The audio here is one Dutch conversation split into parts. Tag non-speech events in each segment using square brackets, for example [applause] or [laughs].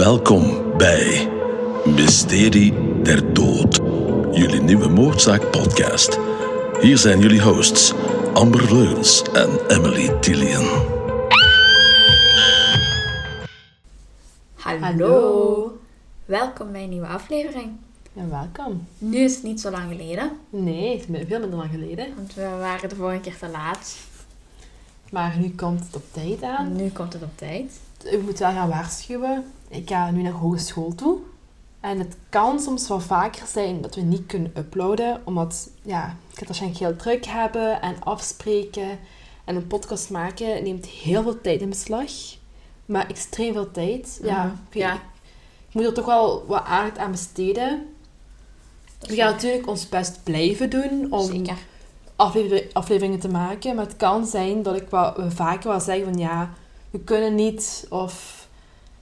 Welkom bij Mysterie der Dood, jullie nieuwe moordzaak podcast. Hier zijn jullie hosts Amber Leuns en Emily Tillian. Hallo. Hallo. Welkom bij een nieuwe aflevering. Ja, welkom. Nu is het niet zo lang geleden, Nee, het is veel minder lang geleden. want we waren de vorige keer te laat. Maar nu komt het op tijd aan. Nu komt het op tijd. Ik moet wel gaan waarschuwen. Ik ga nu naar hogeschool toe. En het kan soms wel vaker zijn dat we niet kunnen uploaden. Omdat, ja, ik het waarschijnlijk heel druk hebben. En afspreken. En een podcast maken neemt heel veel tijd in beslag. Maar extreem veel tijd. Ja, ik, Ja. ik moet er toch wel wat aandacht aan besteden. We gaan natuurlijk ons best blijven doen om Zeker. aflever- afleveringen te maken. Maar het kan zijn dat ik wel, we vaker wel zeggen van ja, we kunnen niet of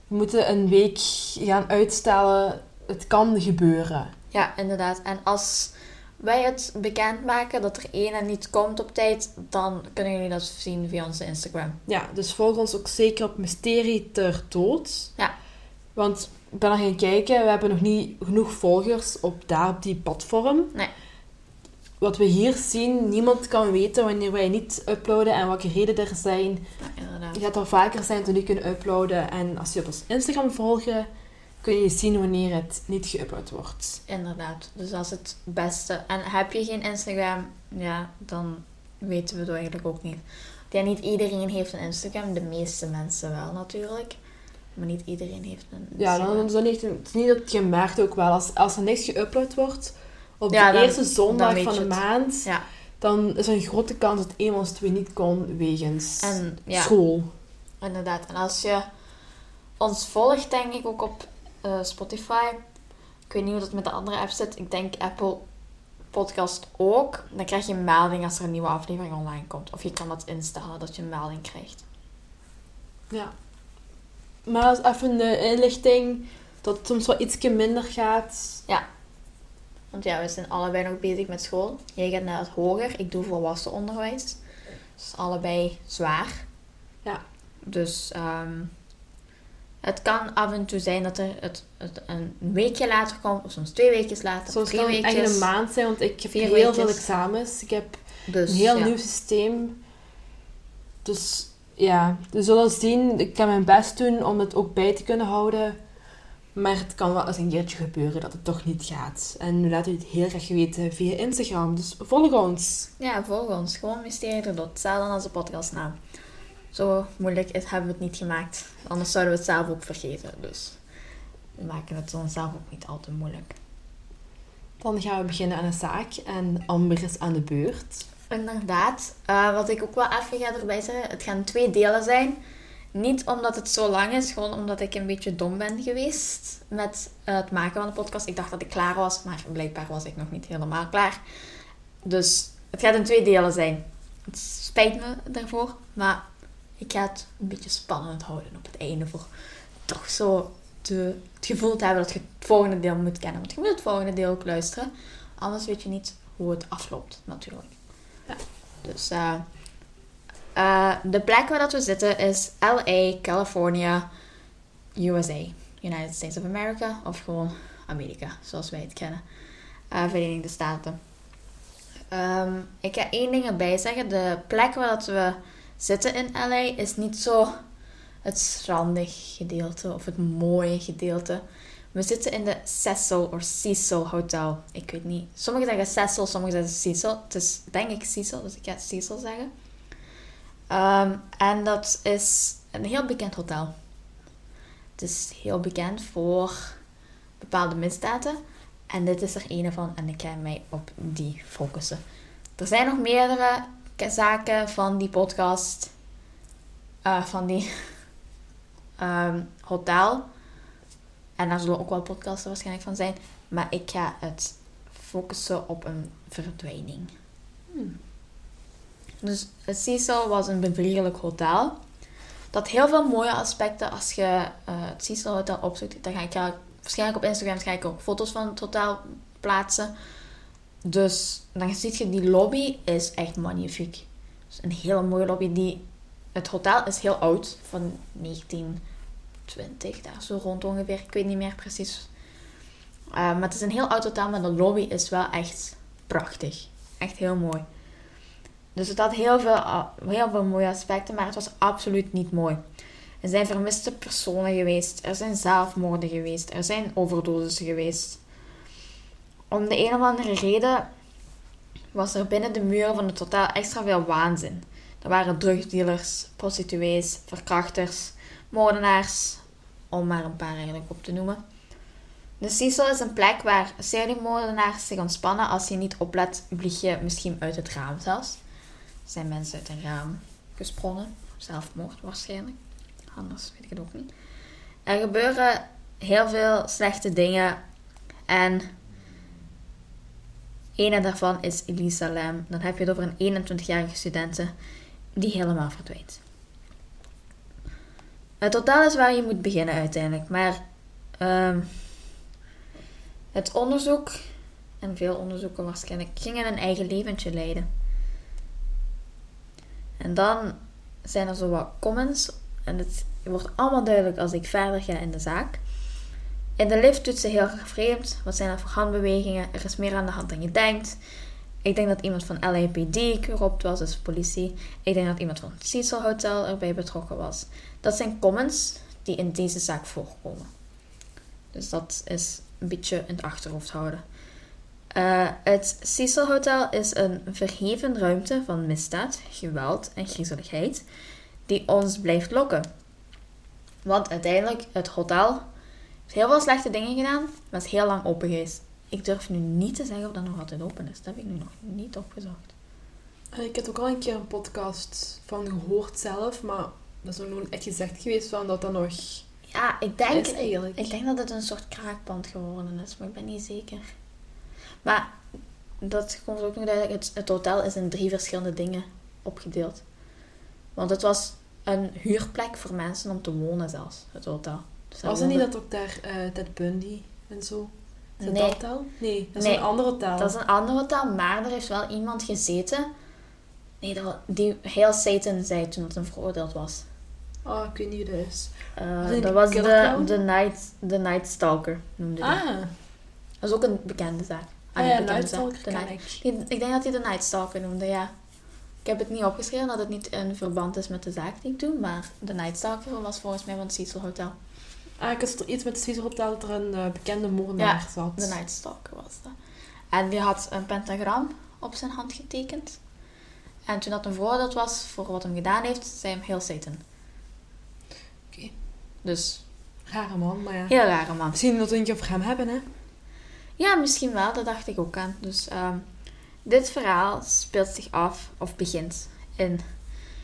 we moeten een week gaan uitstellen. Het kan gebeuren. Ja, inderdaad. En als wij het bekendmaken dat er ene niet komt op tijd, dan kunnen jullie dat zien via onze Instagram. Ja, dus volg ons ook zeker op Mysterie ter Dood. Ja. Want ik ben er gaan kijken, we hebben nog niet genoeg volgers op daar op die platform. Nee. Wat we hier zien, niemand kan weten wanneer wij niet uploaden en welke redenen er zijn. Ja, inderdaad. Je gaat er vaker zijn we niet kunnen uploaden. En als je op ons Instagram volgen, kun je zien wanneer het niet geüpload wordt. Inderdaad. Dus dat is het beste. En heb je geen Instagram, ja, dan weten we het eigenlijk ook niet. Ja, niet iedereen heeft een Instagram. De meeste mensen wel natuurlijk. Maar niet iedereen heeft een Ja, Instagram. dan, dan niet, het is niet dat je merkt ook wel, als, als er niks geüpload wordt, op Ja, de dan- eerste zondag van de maand, Ja. dan is er een grote kans dat een van ons twee niet kon wegens En ja, school. inderdaad. En als je ons volgt, denk ik ook op eh, Spotify. Ik weet niet hoe dat met de andere apps zit. Ik denk Apple Podcast ook. Dan krijg je een melding als er een nieuwe aflevering online komt. Of je kan dat instellen dat je een melding krijgt. Ja. Maar als even de inlichting dat het soms wel ietsje minder gaat. Want ja, we zijn allebei nog bezig met school. Jij gaat naar het hoger, ik doe volwassen onderwijs. Dus allebei zwaar. Ja. Dus ehm, het kan af en toe zijn dat er het, het een weekje later komt, of soms twee weken later, Soms drie kan het echt weekjes. een maand zijn, want ik heb heel veel examens. Ik heb Dus, een heel ja. nieuw systeem. Dus ja, we zullen zien. Ik kan mijn best doen om het ook bij te kunnen houden. Maar het kan wel eens een keertje gebeuren dat het toch niet gaat. En nu laten we het heel graag weten via Instagram. Dus volg ons. Ja, volg ons. Gewoon Mysterie de Dot. Als de podcastnaam. Zo moeilijk is, hebben we het niet gemaakt. Anders zouden we het zelf ook vergeten. Dus we maken het onszelf ook niet al te moeilijk. Dan gaan we beginnen aan een zaak. En Amber is aan de beurt. Inderdaad. Eh, wat ik ook wel even ga erbij zeggen. Het gaan twee delen zijn. Niet omdat het zo lang is. Gewoon omdat ik een beetje dom ben geweest. Met eh, het maken van de podcast. Ik dacht dat ik klaar was. Maar blijkbaar was ik nog niet helemaal klaar. Dus het gaat in twee delen zijn. Het spijt me daarvoor. Maar ik ga het een beetje spannend houden op het einde. Voor toch zo te, het gevoel te hebben dat je het volgende deel moet kennen. Want je moet het volgende deel ook luisteren. Anders weet je niet hoe het afloopt natuurlijk. Ja. Dus eh, eh, de plek waar dat we zitten is LA, California, USA. United States of America. Of gewoon Amerika, zoals wij het kennen. Eh, Verenigde Staten. Ehm, ik ga één ding erbij zeggen. De plek waar dat we zitten in LA is niet zo het strandig gedeelte of het mooie gedeelte. We zitten in de Cecil of Cecil Hotel. Ik weet niet. Sommigen zeggen Cecil, sommigen zeggen Cecil. Het is denk ik Cecil, dus ik ga Cecil zeggen. Ehm, en dat is een heel bekend hotel. Het is heel bekend voor bepaalde misdaden. En dit is er een van en ik ga mij op die focussen. Er zijn nog meerdere zaken van die podcast, eh, van die [laughs] ehm, hotel. En daar zullen ook wel podcasts waarschijnlijk van zijn. Maar ik ga het focussen op een verdwijning. Hmm. Dus het Cecil was een bevriendelijk hotel. Dat heel veel mooie aspecten als je eh, het Cecil Hotel opzoekt. Dan ga ik jou, waarschijnlijk op Instagram ga ik ook foto's van het hotel plaatsen. Dus dan zie je die lobby is echt magnifiek. Dus een hele mooie lobby. Die, het hotel is heel oud, van 19 20, daar zo rond ongeveer. Ik weet niet meer precies. Uh, maar het is een heel oud hotel, maar de lobby is wel echt prachtig. Echt heel mooi. Dus het had heel veel, uh, heel veel mooie aspecten, maar het was absoluut niet mooi. Er zijn vermiste personen geweest, er zijn zelfmoorden geweest, er zijn overdoses geweest. Om de een of andere reden was er binnen de muren van het hotel extra veel waanzin. Er waren drugsdealers, prostituees, verkrachters, moordenaars, om maar een paar eigenlijk op te noemen. De Cecil is een plek waar seriemoordenaars zich ontspannen. Als je niet oplet, vlieg je misschien uit het raam zelfs. Zijn mensen uit een raam gesprongen. Zelfmoord waarschijnlijk. Anders weet ik het ook niet. Er gebeuren heel veel slechte dingen. En een daarvan is Elisa Lam. Dan heb je het over een 21-jarige studente die helemaal verdwijnt. Het totaal is waar je moet beginnen uiteindelijk. Maar um, het onderzoek, en veel onderzoeken waarschijnlijk, gingen een eigen leventje leiden. En dan zijn er zo wat comments. En het wordt allemaal duidelijk als ik verder ga in de zaak. In de lift doet ze heel erg vreemd. Wat zijn er voor handbewegingen? Er is meer aan de hand dan je denkt. Ik denk dat iemand van LAPD corrupt was, dus politie. Ik denk dat iemand van het Cecil Hotel erbij betrokken was. Dat zijn comments die in deze zaak voorkomen. Dus dat is een beetje in het achterhoofd houden. Uh, het Cecil Hotel is een verheven ruimte van misdaad, geweld en griezeligheid die ons blijft lokken. Want uiteindelijk, het hotel heeft heel veel slechte dingen gedaan, maar is heel lang open geweest. Ik durf nu niet te zeggen of dat nog altijd open is. Dat heb ik nu nog niet opgezocht. Ik heb ook al een keer een podcast van gehoord zelf, maar dat is nog nooit echt gezegd geweest van dat dat nog ja, ik denk, eigenlijk. Ik denk dat het een soort kraakpand geworden is, maar ik ben niet zeker. Maar dat komt ook nog duidelijk. Het, het hotel is in drie verschillende dingen opgedeeld. Want het was een huurplek voor mensen om te wonen zelfs, het hotel. Dus was het niet dat ook daar uh, Ted Bundy en zo? Is nee. dat hotel? Nee, dat is een ander hotel. Dat is een ander hotel, maar er heeft wel iemand gezeten nee, dat, die heel Satan zei toen het een veroordeeld was. Oh, ik weet niet wie dat is. Uh, dat was de, de, night, de Night Stalker, noemde hij. Ah. Dat is ook een bekende zaak. Ah, ja, Stalker night, ik. ik. denk dat hij de Night Stalker noemde, ja. Ik heb het niet opgeschreven dat het niet in verband is met de zaak die ik doe, maar de Night Stalker was volgens mij van het Cecil Hotel. Ah, ik had iets met het Cecil Hotel dat er een uh, bekende moordenaar ja, zat. de Night Stalker was dat. En die had een pentagram op zijn hand getekend. En toen dat een veroordeeld was voor wat hem gedaan heeft, zei hem heel Satan. Oké. Dus... Rare man, maar ja. Heel rare man. Misschien dat we een over hem hebben, hè? Ja, misschien wel. Dat dacht ik ook aan. Dus um, dit verhaal speelt zich af, of begint, in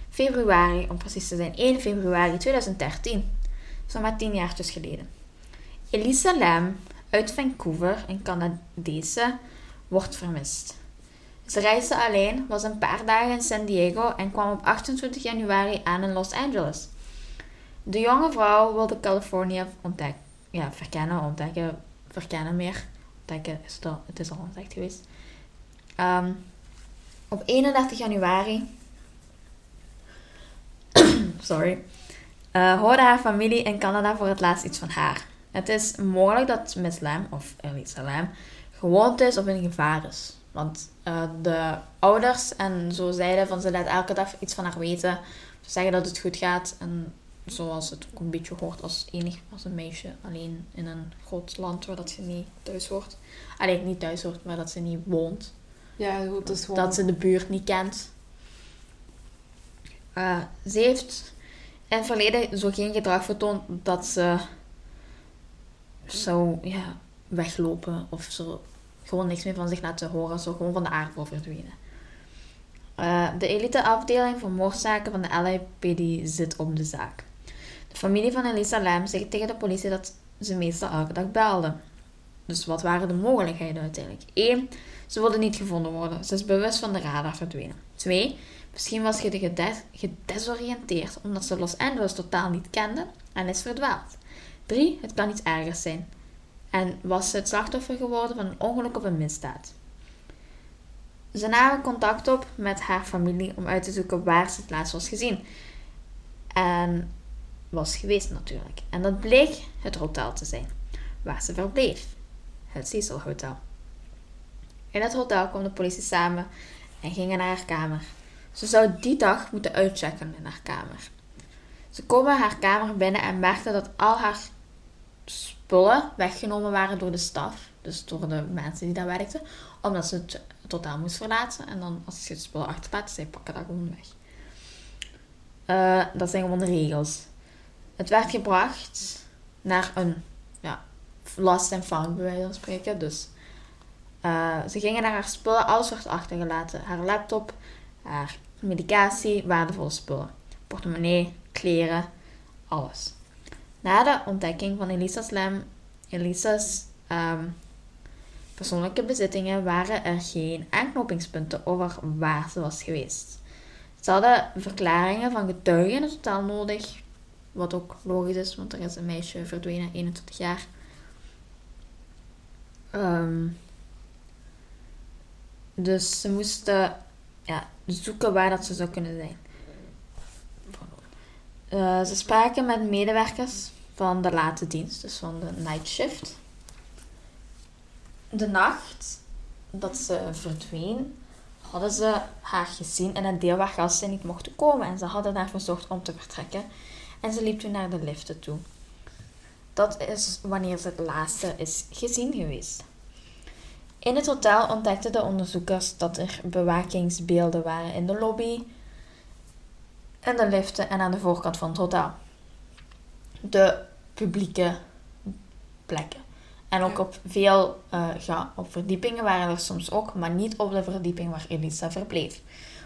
februari, om precies te zijn, 1 februari 2013. Zo maar tien jaar dus geleden. Elisa Lam uit Vancouver, een Canadese, wordt vermist. Ze reisde alleen, was een paar dagen in San Diego en kwam op 28 januari aan in Los Angeles. De jonge vrouw wilde Californië ontdekken, ja, verkennen, ontdekken, verkennen meer. Ontdekken is het al, het is al ontdekt geweest. Um, op 31 januari, [coughs] sorry, uh, hoorde haar familie in Canada voor het laatst iets van haar. Het is mogelijk dat Miss Lam, of Elisa Lam, gewoond is of in gevaar is. Want uh, de ouders en zo zeiden van ze laat elke dag iets van haar weten. Ze zeggen dat het goed gaat. En zoals het ook een beetje hoort als enig als een meisje alleen in een groot land waar dat ze niet thuis hoort. Alleen niet thuis hoort, maar dat ze niet woont. Ja, goed, dat is gewoon... Dat ze de buurt niet kent. Uh, ze heeft in het verleden zo geen gedrag vertoond dat ze zou ja, weglopen of zo gewoon niks meer van zich laten horen, zo gewoon van de aardbol verdwenen. Uh, de eliteafdeling voor moordzaken van de LAPD zit op de zaak. De familie van Elisa Lam zegt tegen de politie dat ze meestal elke dag belden. Dus wat waren de mogelijkheden uiteindelijk? 1. Ze wilde niet gevonden worden. Ze is bewust van de radar verdwenen. 2. Misschien was ze gedesoriënteerd omdat ze Los Angeles totaal niet kende en is verdwaald. 3. Het kan iets ergers zijn. En was ze het slachtoffer geworden van een ongeluk of een misdaad. Ze namen contact op met haar familie om uit te zoeken waar ze het laatst was gezien. En was geweest natuurlijk. En dat bleek het hotel te zijn waar ze verbleef. Het Cecil Hotel. In het hotel kwam de politie samen en gingen naar haar kamer. Ze zou die dag moeten uitchecken in haar kamer. Ze komen haar kamer binnen en merkten dat al haar spullen weggenomen waren door de staf. Dus door de mensen die daar werkten. Omdat ze het hotel moest verlaten. En dan als je het spullen achterlaat, zij pakken dat gewoon weg. Uh, dat zijn gewoon de regels. Het werd gebracht naar een ja, last en found, bij spreken. Dus uh, ze gingen naar haar spullen, alles werd achtergelaten. Haar laptop, haar medicatie, waardevolle spullen. Portemonnee, kleren, alles. Na de ontdekking van Elisa's Slam, Elisa's um, persoonlijke bezittingen waren er geen aanknopingspunten over waar ze was geweest. Ze hadden verklaringen van getuigen in totaal nodig, wat ook logisch is, want er is een meisje verdwenen, 21 jaar. Um, dus ze moesten ja, zoeken waar dat ze zou kunnen zijn. Uh, ze spraken met medewerkers van de late dienst, dus van de night shift. De nacht dat ze verdween, hadden ze haar gezien in een deel waar gasten niet mochten komen. En ze hadden daar verzocht om te vertrekken. En ze liep toen naar de liften toe. Dat is wanneer ze het laatste is gezien geweest. In het hotel ontdekten de onderzoekers dat er bewakingsbeelden waren in de lobby, en de liften en aan de voorkant van het hotel. De publieke plekken. En ook op veel uh, ja, op verdiepingen waren er soms ook, maar niet op de verdieping waar Elisa verbleef.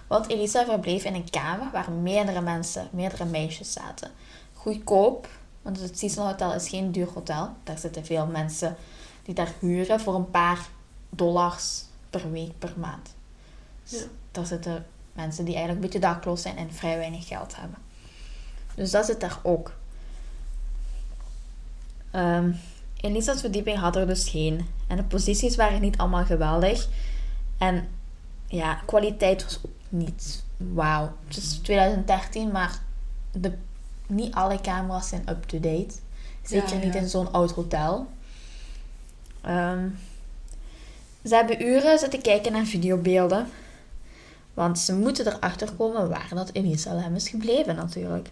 Want Elisa verbleef in een kamer waar meerdere mensen, meerdere meisjes zaten. Goedkoop, want het Cecil Hotel is geen duur hotel. Daar zitten veel mensen die daar huren voor een paar dollars per week, per maand. Dus daar zitten mensen die eigenlijk een beetje dakloos zijn en vrij weinig geld hebben. Dus dat zit daar ook. Um, in Lisa's verdieping had er dus geen. En de posities waren niet allemaal geweldig. En ja, kwaliteit was ook niet wauw. Het is 2013, maar de, niet alle camera's zijn up-to-date. Zeker niet in zo'n oud hotel. Um, ze hebben uren zitten kijken naar videobeelden. Want ze moeten erachter komen waar dat Elisa hem is gebleven natuurlijk.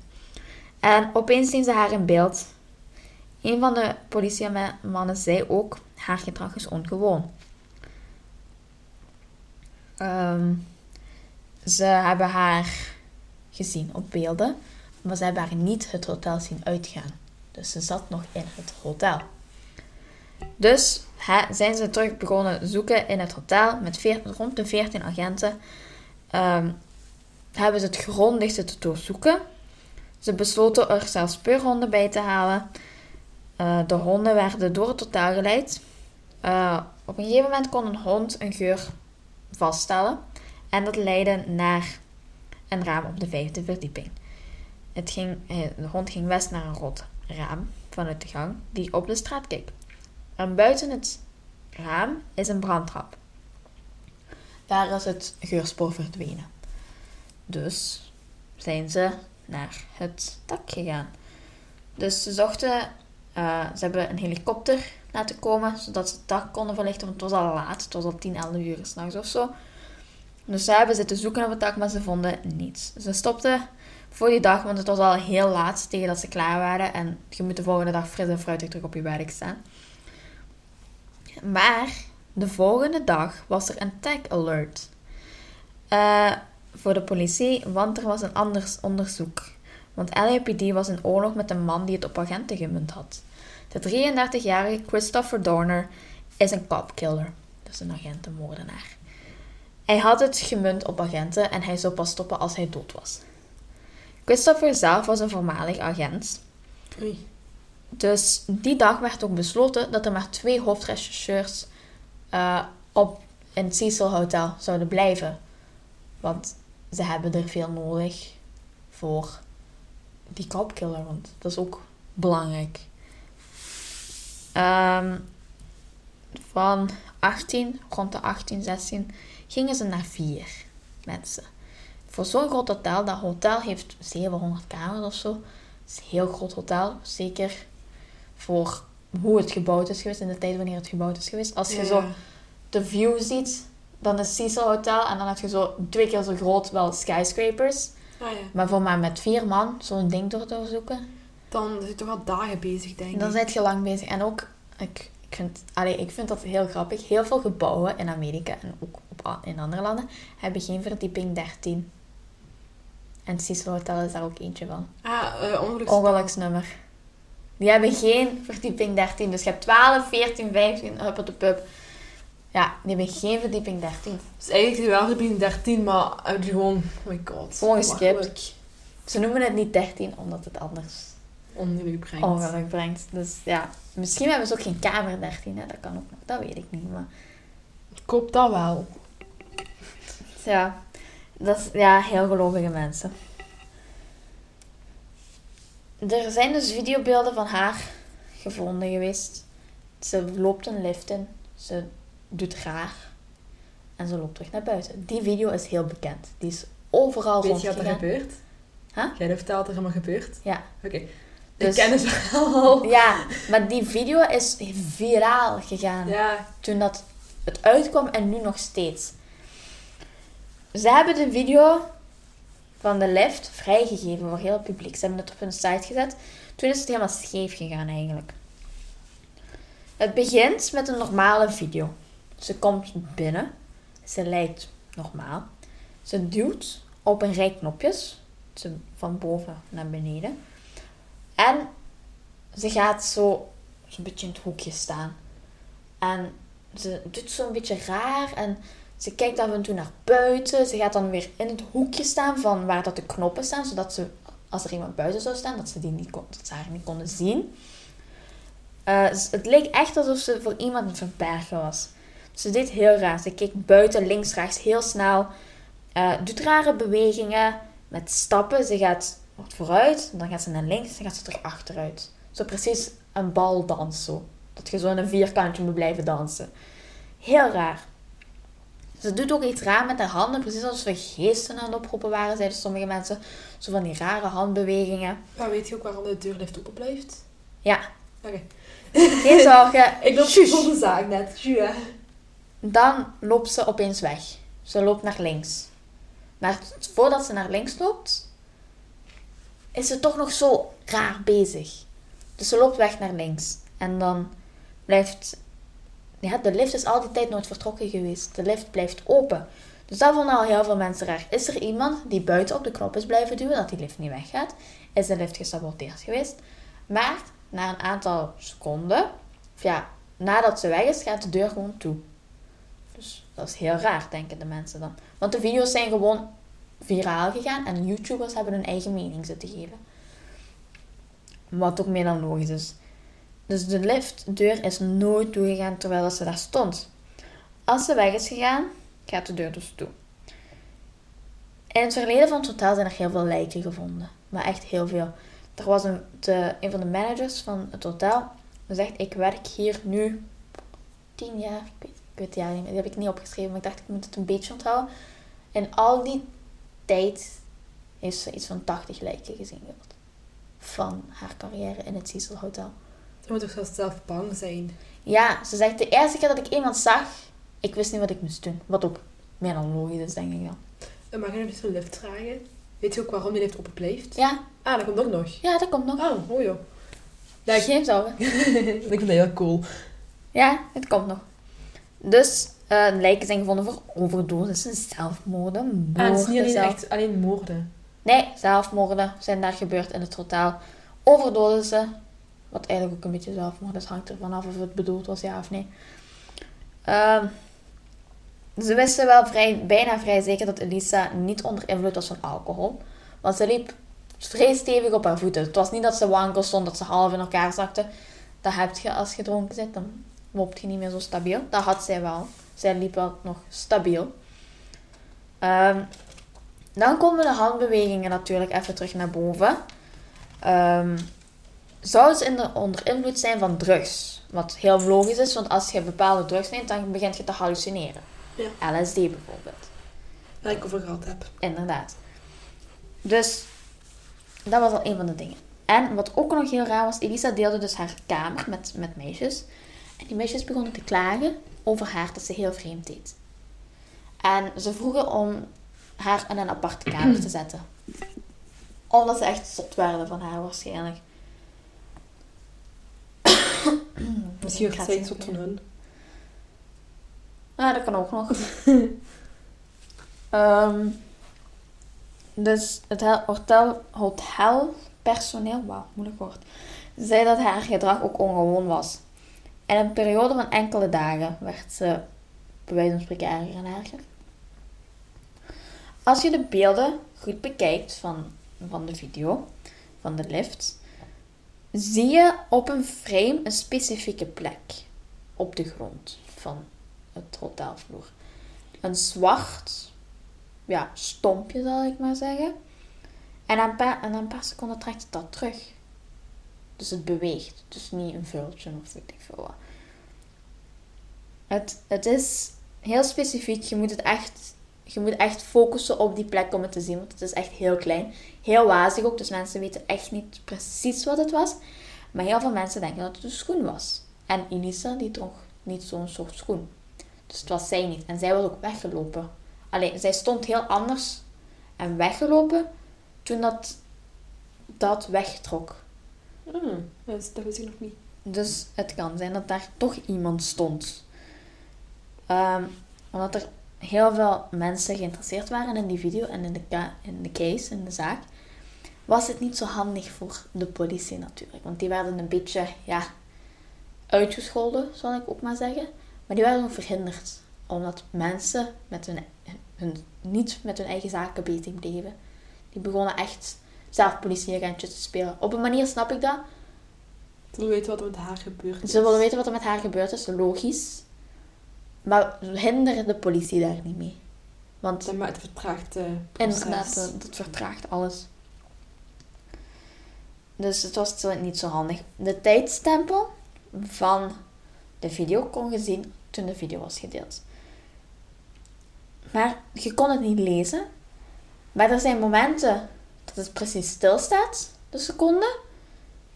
En opeens zien ze haar in beeld. Een van de politiemannen zei ook, haar gedrag is ongewoon. Ehm, ze hebben haar gezien op beelden, maar ze hebben haar niet het hotel zien uitgaan. Dus ze zat nog in het hotel. Dus zijn ze terug begonnen zoeken in het hotel met rond de 14 agenten. Um, hebben ze het grondig te doorzoeken. Ze besloten er zelfs speurhonden bij te halen. Uh, de honden werden door het hotel geleid. Uh, op een gegeven moment kon een hond een geur vaststellen. En dat leidde naar een raam op de vijfde verdieping. Het ging, eh, de hond ging west naar een rood raam vanuit de gang die op de straat keek. En buiten het raam is een brandtrap. Daar is het geurspoor verdwenen. Dus zijn ze naar het dak gegaan. Dus ze zochten, uh, ze hebben een helikopter laten komen, zodat ze het dak konden verlichten, want het was al laat, het was al 10, 11 uur s'nachts of zo. Dus ze hebben zitten zoeken op het dak, maar ze vonden niets. Ze stopten voor die dag, want het was al heel laat tegen dat ze klaar waren. En je moet de volgende dag fris en fruitig terug op je werk staan. Maar de volgende dag was er een tag alert uh, voor de politie, want er was een anders onderzoek. Want LAPD was in oorlog met een man die het op agenten gemunt had. De 33-jarige Christopher Dorner is een copkiller, dus een agentenmoordenaar. Hij had het gemunt op agenten en hij zou pas stoppen als hij dood was. Christopher zelf was een voormalig agent. Oei. Dus die dag werd ook besloten dat er maar twee hoofdrechercheurs uh, op in het Cecil Hotel zouden blijven. Want ze hebben er veel nodig voor die copkiller, want dat is ook belangrijk. Um, van 18, rond de 18, 16, gingen ze naar vier mensen. Voor zo'n groot hotel, dat hotel heeft 700 kamers of zo, Het is een heel groot hotel. Zeker voor hoe het gebouwd is geweest. In de tijd wanneer het gebouwd is geweest. Als je Ja. zo de view ziet. Dan is Cecil Hotel. En dan heb je zo twee keer zo groot wel skyscrapers. Ah, ja. Maar voor maar met vier man zo'n ding door te zoeken. Dan zit je toch wel dagen bezig, denk ik. Dan zijn je lang bezig. En ook, ik, ik, vind, allee, ik vind dat heel grappig. Heel veel gebouwen in Amerika en ook op, in andere landen hebben geen verdieping 13. En Cecil Hotel is daar ook eentje van. Ah, ongeluks... Ongeluksnummer. Die hebben geen verdieping 13. Dus je hebt 12, 14, 15, up de pub. Ja, die hebben geen verdieping 13. Dus eigenlijk wel verdieping 13, maar gewoon... Oh my god. Gewoon geskipt. Ze noemen het niet 13, omdat het anders Ongeluk brengt. ongeluk brengt. Dus ja, misschien hebben ze ook geen kamer 13. Hè? Dat kan ook nog, dat weet ik niet. Maar Ik hoop dat wel. ja, dat is ja, heel gelovige mensen. Er zijn dus videobeelden van haar gevonden geweest. Ze loopt een lift in. Ze doet raar. En ze loopt terug naar buiten. Die video is heel bekend. Die is overal Weet je wat er gebeurt? Huh? Jij vertelt wat er allemaal gebeurt? Ja. Oké. Dus- Ik ken het verhaal. Ja, maar die video is viraal gegaan. Ja. toen dat het uitkwam en nu nog steeds. Ze hebben de video van de lift vrijgegeven voor heel het publiek. Ze hebben het op hun site gezet. Toen is het helemaal scheef gegaan eigenlijk. Het begint met een normale video. Ze komt binnen. Ze lijkt normaal. Ze duwt op een rij knopjes. Ze van boven naar beneden. En ze gaat zo zo'n beetje in het hoekje staan. En ze doet zo'n beetje raar en ze kijkt af en toe naar buiten. Ze gaat dan weer in het hoekje staan van waar dat de knoppen staan, zodat ze, als er iemand buiten zou staan, dat ze, die niet kon, dat ze haar niet konden zien. Eh, het leek echt alsof ze voor iemand het verbergen was. Ze deed heel raar. Ze keek buiten, links, rechts, heel snel. Eh, doet rare bewegingen met stappen. Ze gaat wat vooruit, dan gaat ze naar links, dan gaat ze terug achteruit. Zo precies een baldans zo. Dat je zo in een vierkantje moet blijven dansen. Heel raar. Ze doet ook iets raar met haar handen, precies alsof we geesten aan het oproepen waren, zeiden sommige mensen. Zo van die rare handbewegingen. Maar weet je ook waarom de deurlift open blijft? Ja, Oké. geen zorgen. [laughs] Ik loop voor de zaak net. Hè. Dan loopt ze opeens weg. Ze loopt naar links. Maar voordat ze naar links loopt, is ze toch nog zo raar bezig. Dus ze loopt weg naar links. En dan blijft... De lift is al die tijd nooit vertrokken geweest. De lift blijft open. Dus dat vonden al heel veel mensen raar. Is er iemand die buiten op de knop is blijven duwen, dat die lift niet weggaat? Is de lift gesaboteerd geweest? Maar na een aantal seconden, of ja, nadat ze weg is, gaat de deur gewoon toe. Dus dat is heel raar, denken de mensen dan. Want de video's zijn gewoon viraal gegaan en YouTubers hebben hun eigen mening zitten geven. Wat ook meer dan logisch is. Dus de liftdeur is nooit toegegaan terwijl ze daar stond. Als ze weg is gegaan, gaat de deur dus toe. In het verleden van het hotel zijn er heel veel lijken gevonden. Maar echt heel veel. Er was een, de, een van de managers van het hotel. Die zegt, ik werk hier nu tien jaar. Ik weet, ik weet het jaar niet meer. Die heb ik niet opgeschreven. Maar ik dacht, ik moet het een beetje onthouden. En al die tijd heeft ze iets van 80 lijken gezien gehad. Van haar carrière in het Cecil Hotel. Je moet toch zelf bang zijn. Ja, ze zegt de eerste keer dat ik iemand zag, ik wist niet wat ik moest doen. Wat ook meer dan logisch is, denk ik dan. En mag je een lift vragen? Weet je ook waarom die lift open blijft? Ja, Ah, dat komt ook nog. ja, dat komt nog. Oh, oh joh. Lijkt- Geen zorgen. ik vind dat heel cool. Ja, het komt nog. Dus, eh lijken zijn gevonden voor overdosissen, zelfmoorden, Ah, het is niet moorden. alleen zelf- echt alleen moorden. Nee, zelfmoorden zijn daar gebeurd in het hotel. Overdosissen, wat eigenlijk ook een beetje zelfmoord is, hangt ervan af of het bedoeld was, ja of nee. Ehm, ze wisten wel vrij, bijna vrij zeker dat Elisa niet onder invloed was van alcohol. Want ze liep vrij stevig op haar voeten. Het was niet dat ze wankel stond, dat ze half in elkaar zakte. Dat heb je als je dronken zit, dan loopt je niet meer zo stabiel. Dat had zij wel. Zij liep wel nog stabiel. Ehm, dan komen de handbewegingen natuurlijk even terug naar boven. Ehm, zou ze in de, onder invloed zijn van drugs? Wat heel logisch is, want als je bepaalde drugs neemt, dan begint je te hallucineren. Ja. LSD bijvoorbeeld. Waar ik over gehad heb. Inderdaad. Dus dat was al een van de dingen. En wat ook nog heel raar was, Elisa deelde dus haar kamer met, met meisjes. En die meisjes begonnen te klagen over haar dat ze heel vreemd deed. En ze vroegen om haar in een aparte kamer te zetten. Omdat ze echt zot werden van haar waarschijnlijk. [coughs] Misschien gaat zij wat van hun. Ja, dat kan ook nog. [laughs] Ehm, dus het hotel, hotelpersoneel, wauw, moeilijk woord, zei dat haar gedrag ook ongewoon was. In een periode van enkele dagen werd ze, bij wijze van spreken, erger en erger. Als je de beelden goed bekijkt van, van de video, van de lift, zie je op een frame een specifieke plek op de grond van het hotelvloer. Een zwart ja, stompje, zal ik maar zeggen. En na een paar, en een paar seconden trekt het dat terug. Dus het beweegt. Dus niet een vuiltje of weet ik wat. Het, het is heel specifiek. Je moet het echt, je moet echt focussen op die plek om het te zien. Want het is echt heel klein. Heel wazig ook. Dus mensen weten echt niet precies wat het was. Maar heel veel mensen denken dat het een schoen was. En Elisa die droeg niet zo'n soort schoen. Dus het was zij niet. En zij was ook weggelopen. Alleen, zij stond heel anders en weggelopen toen dat, dat wegtrok. Hmm, dat, wist ik nog niet. Dus het kan zijn dat daar toch iemand stond. Ehm, omdat er heel veel mensen geïnteresseerd waren in die video en in de, in de case, in de zaak, was het niet zo handig voor de politie natuurlijk. Want die werden een beetje, ja, uitgescholden, zal ik ook maar zeggen. Maar die werden verhinderd. Omdat mensen met hun, niet met hun eigen zaken bezig bleven. Die begonnen echt zelf politieagentjes te spelen. Op een manier snap ik dat. Ze willen weten wat er met haar gebeurd is. Ze willen weten wat er met haar gebeurd is, logisch. Maar hinderen de politie daar niet mee. Want Dat het vertraagt eh, proces. inderdaad, dat, vertraagt alles. Dus het was niet zo handig. De tijdstempel van de video kon je zien toen de video was gedeeld. Maar je kon het niet lezen. Maar er zijn momenten dat het precies stilstaat, de seconde.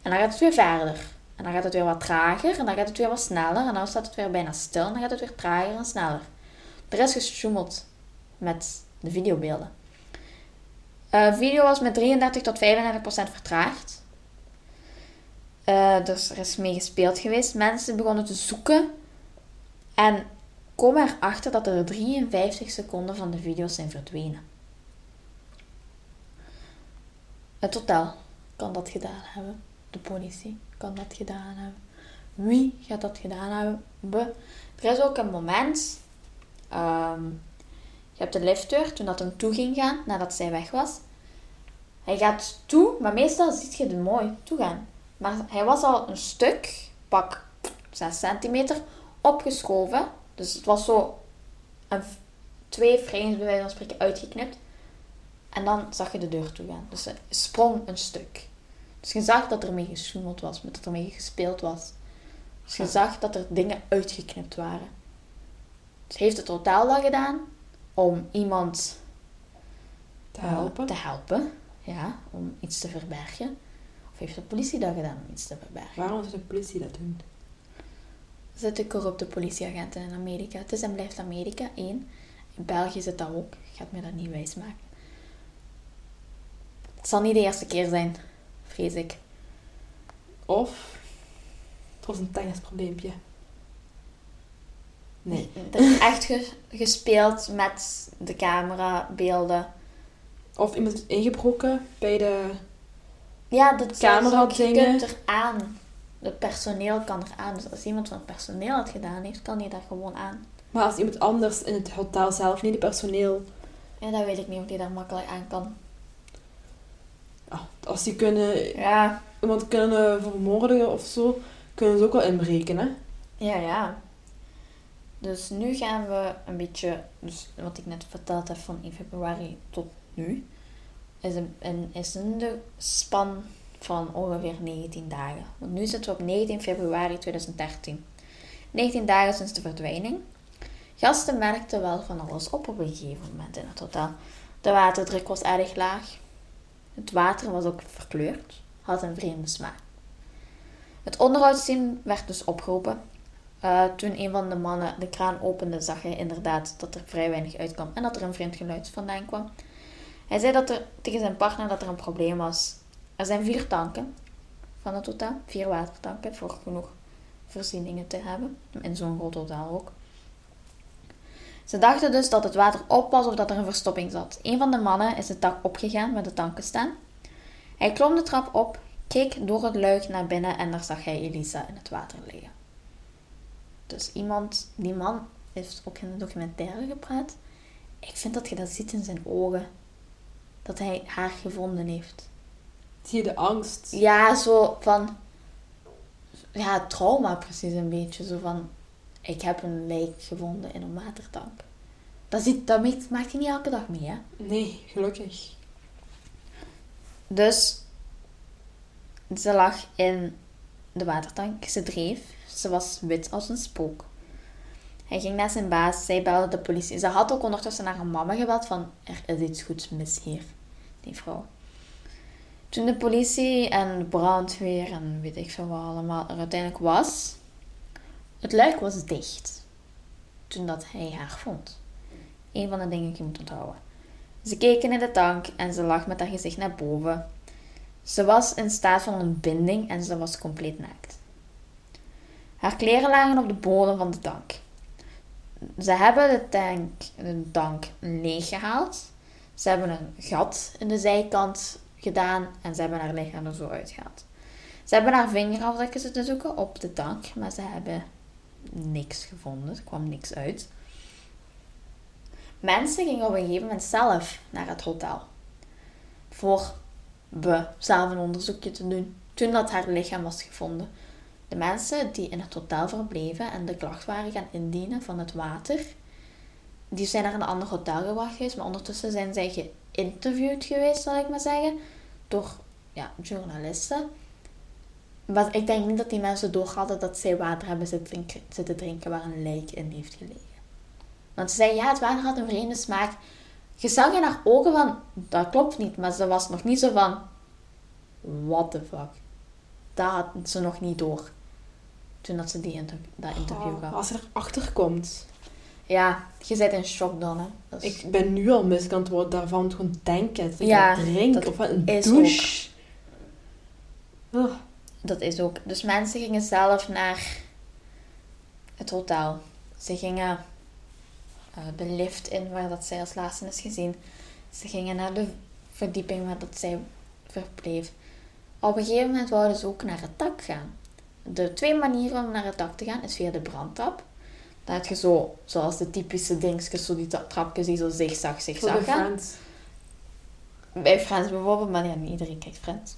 En dan gaat het weer verder. En dan gaat het weer wat trager. En dan gaat het weer wat sneller. En dan staat het weer bijna stil. En dan gaat het weer trager en sneller. Er is gesjoemeld met de videobeelden. Eh video was met 33 tot 35 procent vertraagd. Eh, dus er is mee gespeeld geweest. Mensen begonnen te zoeken. En komen erachter dat er 53 seconden van de video's zijn verdwenen. Het hotel kan dat gedaan hebben. De politie kan dat gedaan hebben. Wie gaat dat gedaan hebben? We. Er is ook een moment. ehm, je hebt de liftdeur toen dat hem toe ging gaan nadat zij weg was. Hij gaat toe, maar meestal ziet je hem mooi toegaan. Maar hij was al een stuk, pak 6 centimeter, opgeschoven. Dus het was zo een, twee frames bij wijze van spreken uitgeknipt. En dan zag je de deur toe gaan. Dus hij sprong een stuk. Dus je zag dat er mee gesjoemeld was, dat er mee gespeeld was. Dus je zag dat er dingen uitgeknipt waren. Dus heeft het hotel dat gedaan om iemand Te helpen. te helpen. Ja, om iets te verbergen. Of heeft de politie dat gedaan om iets te verbergen? Waarom zou de politie dat doen? Er zitten corrupte politieagenten in Amerika. Het is en blijft Amerika, één. In België zit dat ook. Gaat mij dat niet wijsmaken. Het zal niet de eerste keer zijn, vrees ik. Of het was een tennisprobleempje. Nee. Er is echt ge- gespeeld met de camerabeelden. Of iemand is ingebroken bij de... Ja, dat Camera je dingen. kunt er aan. Het personeel kan er aan. Dus als iemand van het personeel het gedaan heeft, kan die daar gewoon aan. Maar als iemand anders in het hotel zelf, niet het personeel... Ja, dat weet ik niet of die daar makkelijk aan kan. Als die kunnen, Ja, iemand kunnen vermoorden of zo, kunnen ze ook wel inbreken, hè? ja, ja. Dus nu gaan we een beetje, dus wat ik net verteld heb van 1 februari tot nu, is een, een, is de span van ongeveer 19 dagen. Want nu zitten we op 19 februari 2013. 19 dagen sinds de verdwijning. Gasten merkten wel van alles op op een gegeven moment in het hotel. De waterdruk was erg laag. Het water was ook verkleurd. had een vreemde smaak. Het onderhoudsteam werd dus opgeroepen. Uh, toen een van de mannen de kraan opende, zag hij inderdaad dat er vrij weinig uitkwam en dat er een vreemd geluid vandaan kwam. Hij zei dat er, tegen zijn partner dat er een probleem was. Er zijn vier tanken van het hotel, vier watertanken voor genoeg voorzieningen te hebben. In zo'n groot hotel ook. Ze dachten dus dat het water op was of dat er een verstopping zat. Een van de mannen is het dak opgegaan waar de tanken staan. Hij klom de trap op, keek door het luik naar binnen en daar zag hij Elisa in het water liggen. Dus iemand, die man heeft ook in de documentaire gepraat. Ik vind dat je dat ziet in zijn ogen. Dat hij haar gevonden heeft. Zie je de angst? Ja, zo van... Ja, trauma precies een beetje. Zo van... Ik heb een lijk gevonden in een watertank. Dat, zit, dat maakt, hij niet elke dag mee, hè? Nee, gelukkig. Dus... Ze lag in de watertank. Ze dreef. Ze was wit als een spook. Hij ging naar zijn baas. Zij belde de politie. Ze had ook ondertussen naar haar mama gebeld van... Er is iets goeds mis hier. Die vrouw. Toen de politie en brandweer en weet ik veel wat allemaal er uiteindelijk was... Het luik was dicht. Toen dat hij haar vond. Een van de dingen die je moet onthouden. Ze keken in de tank en ze lag met haar gezicht naar boven. Ze was in staat van ontbinding en ze was compleet naakt. Haar kleren lagen op de bodem van de tank. Ze hebben de tank, de tank leeggehaald. Ze hebben een gat in de zijkant gedaan en ze hebben haar lichaam er zo uitgehaald. Ze hebben haar vingerafdrukken zitten zoeken op de tank, maar ze hebben niks gevonden. Er kwam niks uit. Mensen gingen op een gegeven moment zelf naar het hotel. Voor we zelf een onderzoekje te doen. Toen dat haar lichaam was gevonden. De mensen die in het hotel verbleven en de klacht waren gaan indienen van het water, die zijn naar een ander hotel gebracht geweest. Maar ondertussen zijn zij geïnterviewd geweest, zal ik maar zeggen, door ja, journalisten. Maar ik denk niet dat die mensen door hadden dat zij water hebben zitten drinken, zitten drinken waar een lijk in heeft gelegen. Want ze zeiden, ja, het water had een vreemde smaak. Je zag in haar ogen van, dat klopt niet. Maar ze was nog niet zo van, what the fuck. Dat had ze nog niet door. Toen dat ze die inter dat interview Oh, gaf. als er achter komt. Ja, je zit in shock dan, hè. Dat is- Ik ben nu al misselijk aan het worden daarvan gewoon denken. Dat Ja, drink of een douche. Dat is ook. Dus mensen gingen zelf naar het hotel. Ze gingen eh, de lift in waar dat zij als laatste is gezien. Ze gingen naar de verdieping waar dat zij verbleef. Op een gegeven moment wouden ze ook naar het dak gaan. De twee manieren om naar het dak te gaan is via de brandtrap. Dan heb je zo, zoals de typische dingetjes, zo die trapjes die zo zigzag, zigzag gaan. friends. Bij Friends bijvoorbeeld, maar ja, niet iedereen kijkt Friends.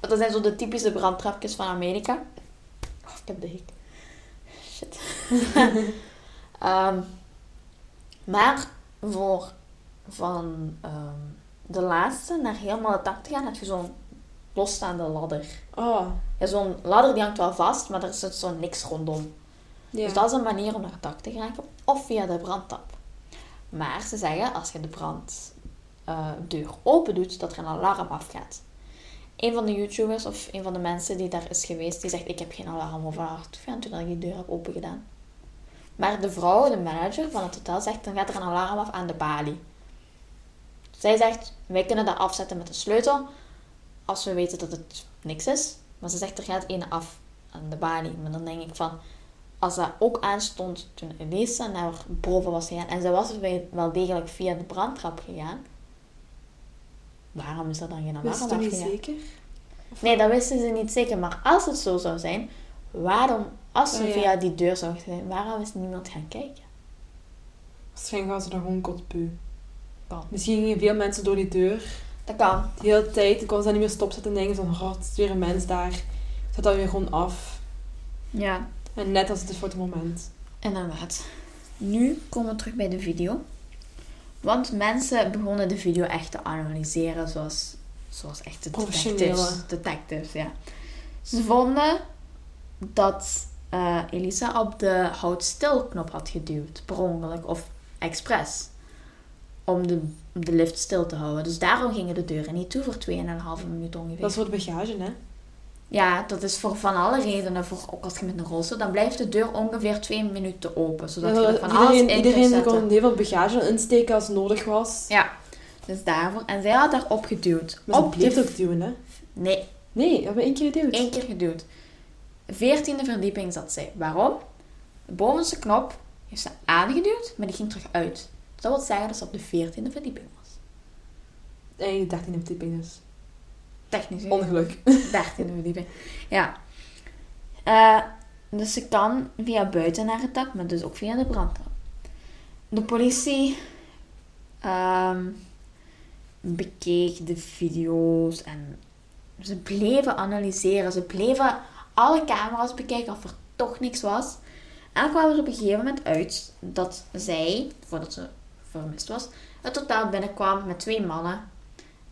Dat zijn zo de typische brandtrapjes van Amerika. Oh, ik heb de hik. Shit. [laughs] Ehm, maar voor van ehm, de laatste naar helemaal het dak te gaan, heb je zo'n losstaande ladder. Oh, Ja, zo'n ladder die hangt wel vast, maar er zit zo niks rondom. ja. Dus dat is een manier om naar het dak te geraken. Of via de brandtap. Maar ze zeggen, als je de branddeur open doet, dat er een alarm afgaat. Een van de YouTubers of een van de mensen die daar is geweest, die zegt, ik heb geen alarm over afgegaan toen ik die deur heb open gedaan. Maar de vrouw, de manager van het hotel, zegt, dan gaat er een alarm af aan de balie. Zij zegt, wij kunnen dat afzetten met een sleutel, als we weten dat het niks is. Maar ze zegt, er gaat één af aan de balie. Maar dan denk ik van, als dat ook aanstond toen Elisa naar boven was gegaan en ze was wel degelijk via de brandtrap gegaan, waarom is er dan geen alarm je niet zeker? Nee, dat wisten ze niet zeker. Maar als het zo zou zijn, waarom, als ze Oh ja. via die deur zou zijn, waarom is niemand gaan kijken? Waarschijnlijk gaan ze dan gewoon kotpu. Misschien gingen veel mensen door die deur. Dat kan. De hele tijd. Dan konden ze niet meer stopzetten en denken van, oh, het is weer een mens daar. Zet dat weer gewoon af. Ja, En net als het is voor het moment. inderdaad. Nu komen we terug bij de video. Want mensen begonnen de video echt te analyseren zoals, zoals echte detectives. Detectives, ja. Ze vonden dat eh, Elisa op de houd stil knop had geduwd, per ongeluk of expres. Om de de lift stil te houden. Dus daarom gingen de deuren niet toe voor 2,5 minuut ongeveer. Dat is voor de bagage, hè? Ja, dat is voor van alle redenen. Voor, ook als je met een rolstoel, dan blijft de deur ongeveer 2 minuten open. Zodat Ja, je er van alles in iedereen iedereen kon heel veel bagage insteken als nodig was. Ja, dus daarvoor. En zij had daarop geduwd. Maar Op bleef ook duwen, hè? Nee, Nee, hebben we één keer geduwd. één keer geduwd. Veertiende verdieping zat zij. Waarom? De bovenste knop heeft ze aangeduwd, maar die ging terug uit. Dus dat wil zeggen dat ze op de veertiende verdieping was. Eigenlijk 13 verdieping dus. Technisch. Ongeluk. [laughs] Dertiende verdieping. Ja. Eh, dus ze kan via buiten naar het dak, maar dus ook via de brandtrap. De politie ehm, bekeek de video's en ze bleven analyseren. Ze bleven alle camera's bekijken of er toch niks was. En kwamen ze op een gegeven moment uit dat zij, voordat ze vermist was, het totaal binnenkwam met twee mannen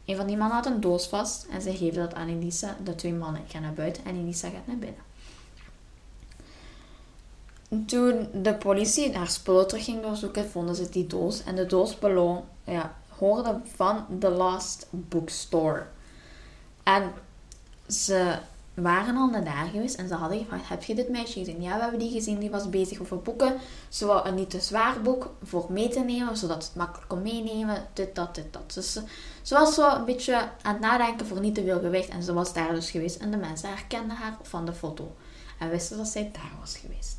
een van die mannen had een doos vast en zij geven dat aan Elisa. De twee mannen gaan naar buiten en Elisa gaat naar binnen. Toen de politie haar spullen ging doorzoeken, vonden ze die doos. En de doos beloon, ja, hoorde van The Last Bookstore. En ze waren al naar daar geweest en ze hadden gevraagd, heb je dit meisje gezien? Ja, we hebben die gezien, die was bezig over boeken. Ze wou een niet te zwaar boek voor mee te nemen, zodat ze het makkelijk kon meenemen. Dit, dat, dit, dat. Dus ze, was zo een beetje aan het nadenken voor niet te veel gewicht. En ze was daar dus geweest. En de mensen herkenden haar van de foto. En wisten dat zij daar was geweest.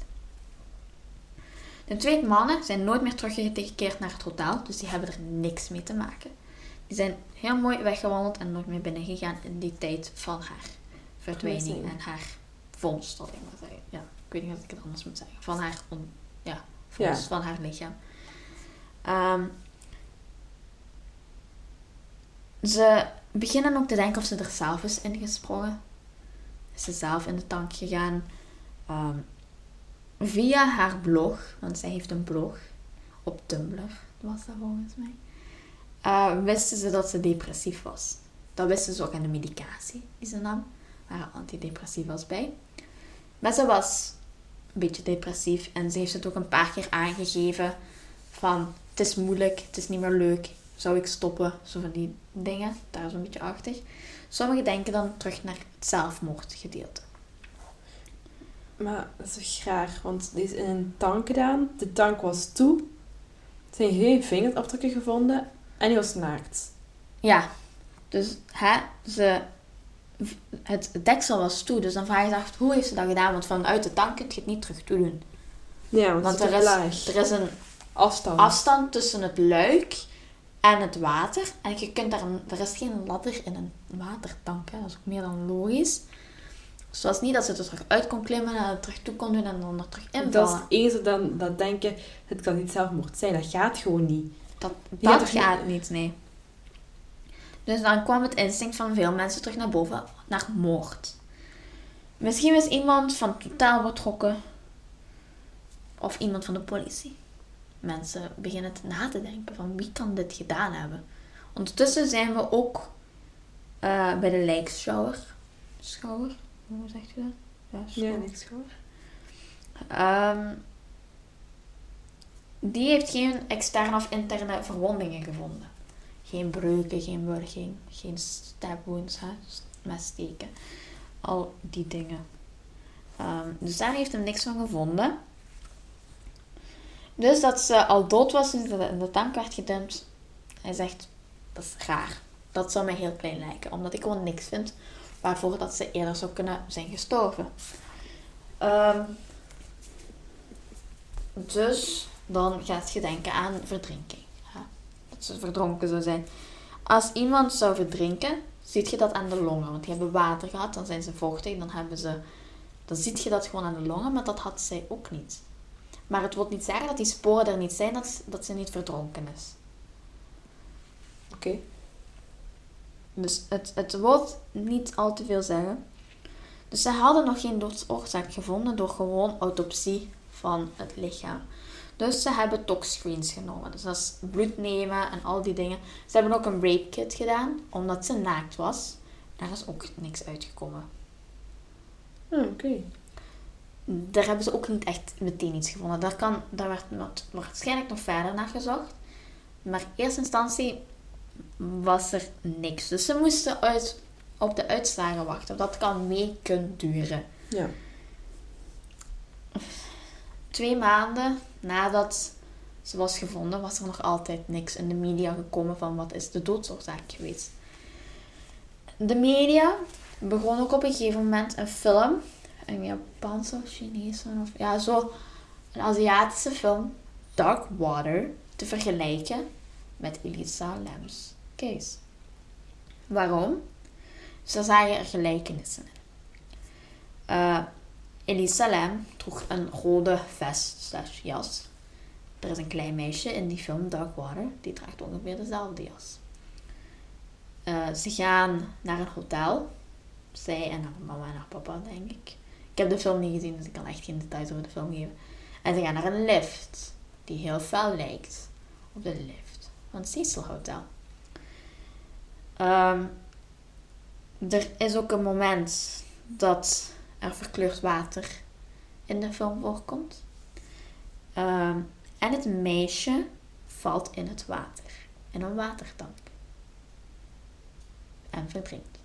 De twee mannen zijn nooit meer teruggekeerd naar het hotel. Dus die hebben er niks mee te maken. Die zijn heel mooi weggewandeld en nooit meer binnengegaan in die tijd van haar verdwijning en haar vondst, zal ik maar zeggen. Ja, ik weet niet wat ik het anders moet zeggen. Van haar, on, ja, vondst Ja. van haar lichaam. Ehm, ze beginnen ook te denken of ze er zelf is ingesprongen. Is ze zelf in de tank gegaan. Ehm, via haar blog, want zij heeft een blog op Tumblr, was dat volgens mij. eh, wisten ze dat ze depressief was. Dat wisten ze ook aan de medicatie die ze nam. Waar antidepressief was bij. Maar ze was een beetje depressief en ze heeft het ook een paar keer aangegeven van het is moeilijk, het is niet meer leuk, zou ik stoppen? Zo van die dingen, daar zo'n beetje achter. Sommigen denken dan terug naar het zelfmoordgedeelte. Maar dat is toch graag, want die is in een tank gedaan. De tank was toe. Er zijn geen vingerafdrukken gevonden. En die was naakt. Ja, dus hè, ze, het deksel was toe, dus dan vraag je je af, hoe heeft ze dat gedaan? Want vanuit de tank kun je het niet terug toe doen. Ja, want, Want het er is laag. er is een afstand. afstand tussen het luik en het water. En je kunt daar, er is geen ladder in een watertank. Hè. Dat is ook meer dan logisch. Dus het was niet dat ze er terug uit kon klimmen en er terug toe kon doen en dan er terug dat is het enige dan dat denken, het kan niet zelfmoord zijn. Dat gaat gewoon niet. Dat, dat gaat niet, nee. Dus dan kwam het instinct van veel mensen terug naar boven, naar moord. Misschien was iemand van totaal betrokken. Of iemand van de politie. Mensen beginnen te na te denken van wie kan dit gedaan hebben. Ondertussen zijn we ook eh, bij de lijkschouwer. Schouwer? Hoe zegt u dat? Ja, schouwer. Ehm, die heeft geen externe of interne verwondingen gevonden. Geen breuken, geen wurging, geen stab wounds, hè, met steken. Al die dingen. Ehm, dus daar heeft hem niks van gevonden. Dus dat ze al dood was toen ze in de tank werd gedumpt. Hij zegt, dat is raar. Dat zou mij heel klein lijken. Omdat ik gewoon niks vind waarvoor dat ze eerder zou kunnen zijn gestorven. Ehm, dus dan gaat je denken aan verdrinking. Ze verdronken zou zijn. Als iemand zou verdrinken, ziet je dat aan de longen. Want die hebben water gehad, dan zijn ze vochtig, dan hebben ze... Dan ziet je dat gewoon aan de longen, maar dat had zij ook niet. Maar het wil niet zeggen dat die sporen er niet zijn, dat, dat ze niet verdronken is. Oké. Dus het, het wil niet al te veel zeggen. Dus ze hadden nog geen doodsoorzaak gevonden door gewoon autopsie van het lichaam. Dus ze hebben toxscreens genomen. Dus dat is bloed nemen en al die dingen. Ze hebben ook een rape kit gedaan, omdat ze naakt was. Daar is ook niks uitgekomen. Ah, Oké. Daar hebben ze ook niet echt meteen iets gevonden. Daar, kan, daar werd waarschijnlijk nog verder naar gezocht. Maar in eerste instantie was er niks. Dus ze moesten uit, op de uitslagen wachten. Dat kan weken duren. Ja. Twee maanden nadat ze was gevonden, was er nog altijd niks in de media gekomen van wat is de doodsoorzaak geweest. De media begon ook op een gegeven moment een film, een Japanse of Chinese of ja, zo een Aziatische film, Dark Water, te vergelijken met Elisa Lam's case. Waarom? Ze zagen er gelijkenissen in. Uh, Elisa Lam droeg een rode vest slash jas. Er is een klein meisje in die film Dark Water, die draagt ongeveer dezelfde jas. Uh, ze gaan naar een hotel. Zij en haar mama en haar papa, denk ik. Ik heb de film niet gezien, dus ik kan echt geen details over de film geven. En ze gaan naar een lift, die heel fel lijkt op de lift van het Cecil Hotel. Um, er is ook een moment dat er verkleurd water in de film voorkomt. Um, en het meisje valt in het water, in een watertank. En verdrinkt.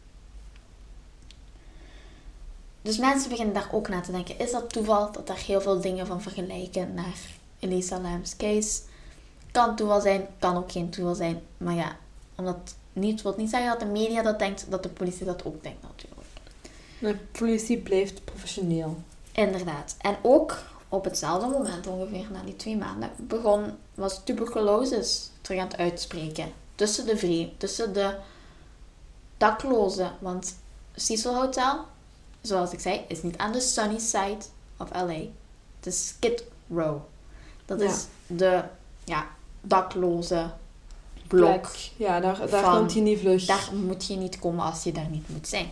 Dus mensen beginnen daar ook naar te denken. Is dat toeval dat daar heel veel dingen van vergelijken naar Elisa Lam's case? Kan toeval zijn, kan ook geen toeval zijn. Maar ja, omdat niet, wil niet zeggen dat de media dat denkt, dat de politie dat ook denkt natuurlijk. De politie blijft professioneel. Inderdaad. En ook op hetzelfde moment, ongeveer na die twee maanden, begon, was tuberculosis terug aan het uitspreken. Tussen de vreemden, tussen de daklozen. Want Cecil Hotel, zoals ik zei, is niet aan de sunny side of LA. Het is Skid Row. Dat is de ja, dakloze blok. Ja, daar, daar komt je niet vlug. Daar moet je niet komen als je daar niet moet zijn.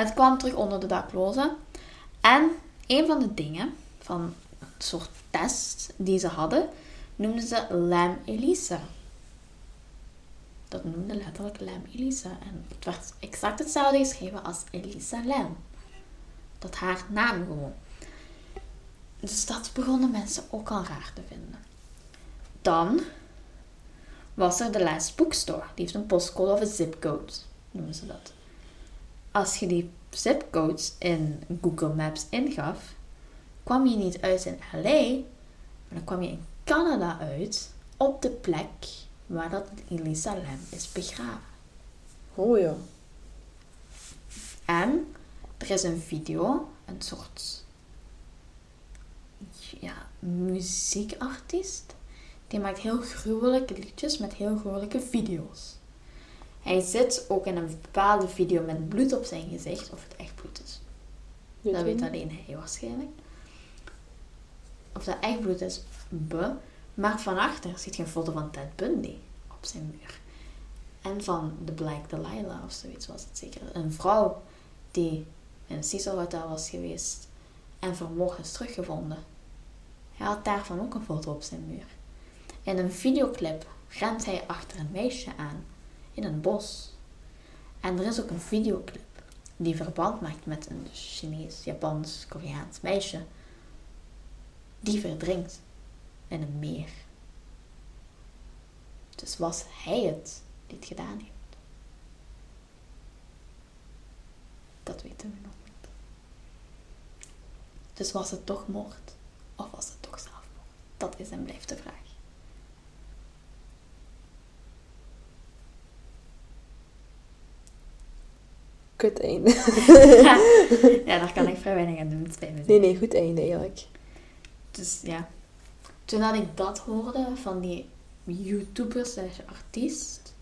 Het kwam terug onder de daklozen. En een van de dingen van het soort test die ze hadden, noemden ze Lam Elisa. Dat noemde letterlijk Lam Elisa. En het werd exact hetzelfde geschreven als Elisa Lam. Dat haar naam gewoon. Dus dat begonnen mensen ook al raar te vinden. Dan was er de last bookstore. Die heeft een postcode of een zipcode, noemen ze dat. Als je die zipcodes in Google Maps ingaf, kwam je niet uit in LA, maar dan kwam je in Canada uit, op de plek waar dat Elisa Lam is begraven. Oh ja. En er is een video, een soort ja, muziekartiest. Die maakt heel gruwelijke liedjes met heel gruwelijke video's. Hij zit ook in een bepaalde video met bloed op zijn gezicht, of het echt bloed is. dat weet alleen hij waarschijnlijk. Of dat echt bloed is, be. Maar van achter ziet je een foto van Ted Bundy op zijn muur. En van de Black Delilah of zoiets was het zeker. Een vrouw die in een Cecil Hotel was geweest en vermoord is teruggevonden. Hij had daarvan ook een foto op zijn muur. In een videoclip rent hij achter een meisje aan in een bos. En er is ook een videoclip die verband maakt met een Chinees, Japans, Koreaans meisje die verdrinkt in een meer. Dus was hij het die het gedaan heeft? Dat weten we nog niet. Dus was het toch moord of was het toch zelfmoord? Dat is en blijft de vraag. Kut einde. [laughs] ja, daar kan ik vrij weinig aan doen. Nee, nee, goed einde eigenlijk. Dus ja. Toen dat ik dat hoorde van die YouTuber slash artiest.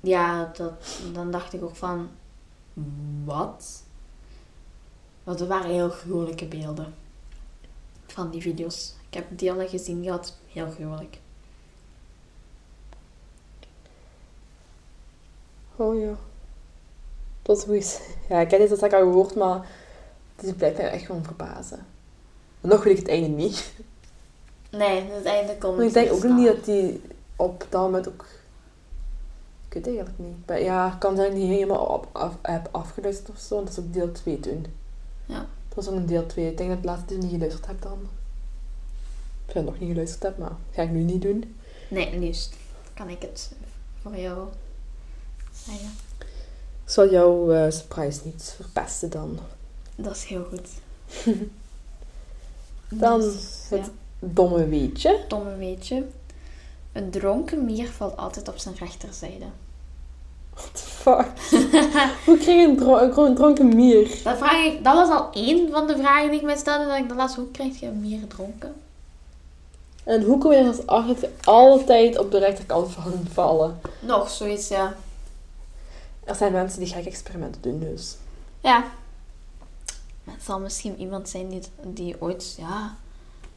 Ja, dat, dan dacht ik ook van... Wat? Want er waren heel gruwelijke beelden. Van die video's. Ik heb delen gezien gehad. Heel gruwelijk. Oh ja. Dat is goed. Ja, ik heb dit al gehoord, maar het blijft mij echt gewoon verbazen. nog wil ik het einde niet. Nee, het einde komt Maar ik denk ook niet dat die op dat moment ook... Ik weet het eigenlijk niet. Maar ja, ik kan zijn dat niet helemaal op, af, heb afgeluisterd of zo. Dat is ook deel 2 toen. Ja. Dat was ook een deel 2. Ik denk dat ik laatst dus niet geluisterd heb dan. Ik nog niet geluisterd heb, maar dat ga ik nu niet doen. Nee, liefst. Kan ik het voor jou Ik zal jouw eh, surprise niet verpesten dan. Dat is heel goed. [laughs] Dan Dus, het ja. domme weetje. Domme weetje. Een dronken mier valt altijd op zijn rechterzijde. What the fuck? [laughs] Hoe kreeg je een, dro een dronken mier? Dat, vraag ik, dat was al één van de vragen die ik mij stelde. Dat ik de laatste, hoe krijg je een mier dronken? En hoe kom je als achter altijd op de rechterkant van vallen? Nog zoiets, ja. Er zijn mensen die gekke experimenten doen, dus. Ja. Het zal misschien iemand zijn die, die ooit, ja,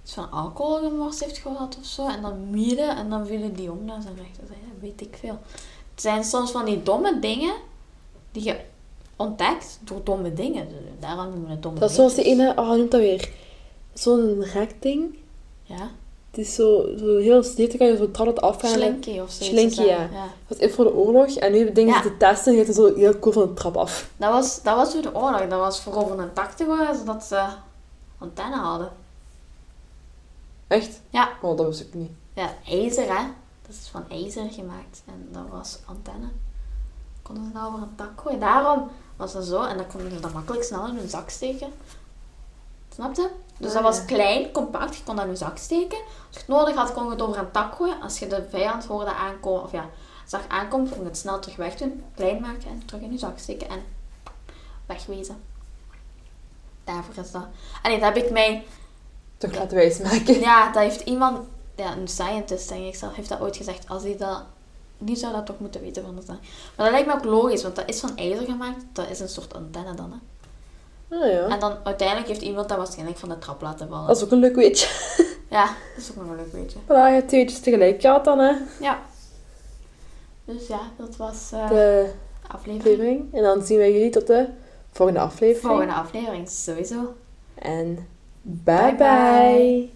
iets van alcohol gemorst heeft gehad of zo. En dan mieren en dan vielen die om naar zijn rechterzijde. Weet ik veel. Het zijn soms van die domme dingen die je ontdekt door domme dingen. Daarom noemen we het domme Dat is zoals die ene, oh, noemt dat weer? Zo'n rekding. Ja. Het is zo, zo heel steeds kan je zo trap het afgaan. Slinky of zoiets. Slinky, dat. ja. Dat was eerst voor de oorlog. En nu dingen Ja. ze te testen en je gaat zo heel cool van de trap af. Dat was, dat was voor de oorlog. Dat was voor over een tak te gooien, zodat ze antenne hadden. Echt? Ja. Oh, dat wist ik niet. Ja, ijzer hè. Dat is van ijzer gemaakt. En dat was antenne. Konden ze nou over een tak gooien. Daarom was dat zo. En dan konden ze dat makkelijk snel in hun zak steken. Snap je? Dus Ah, dat was ja. klein, compact. Je kon dat in je zak steken. Als je het nodig had, kon je het over een tak gooien. Als je de vijand hoorde aankomen, of ja, zag aankomen, kon je het snel terug weg doen. Klein maken en terug in je zak steken. En wegwezen. Daarvoor is dat. En nee, dat heb ik mij Toch laten wijsmaken. ja, dat heeft iemand, ja, een scientist denk ik zelf, heeft dat ooit gezegd. Als hij dat, die zou dat toch moeten weten van de Maar dat lijkt me ook logisch, want dat is van ijzer gemaakt. Dat is een soort antenne dan. Hè. Ah ja. En dan uiteindelijk heeft iemand dat waarschijnlijk van de trap laten vallen. Dat is ook een leuk weetje. [laughs] Ja, dat is ook nog wel leuk, weet je. Voilà, je hebt tegelijk gehad dan, hè. Ja. Dus ja, dat was eh, De aflevering. aflevering. En dan zien wij jullie tot de volgende aflevering. Volgende aflevering, sowieso. En bye. bye.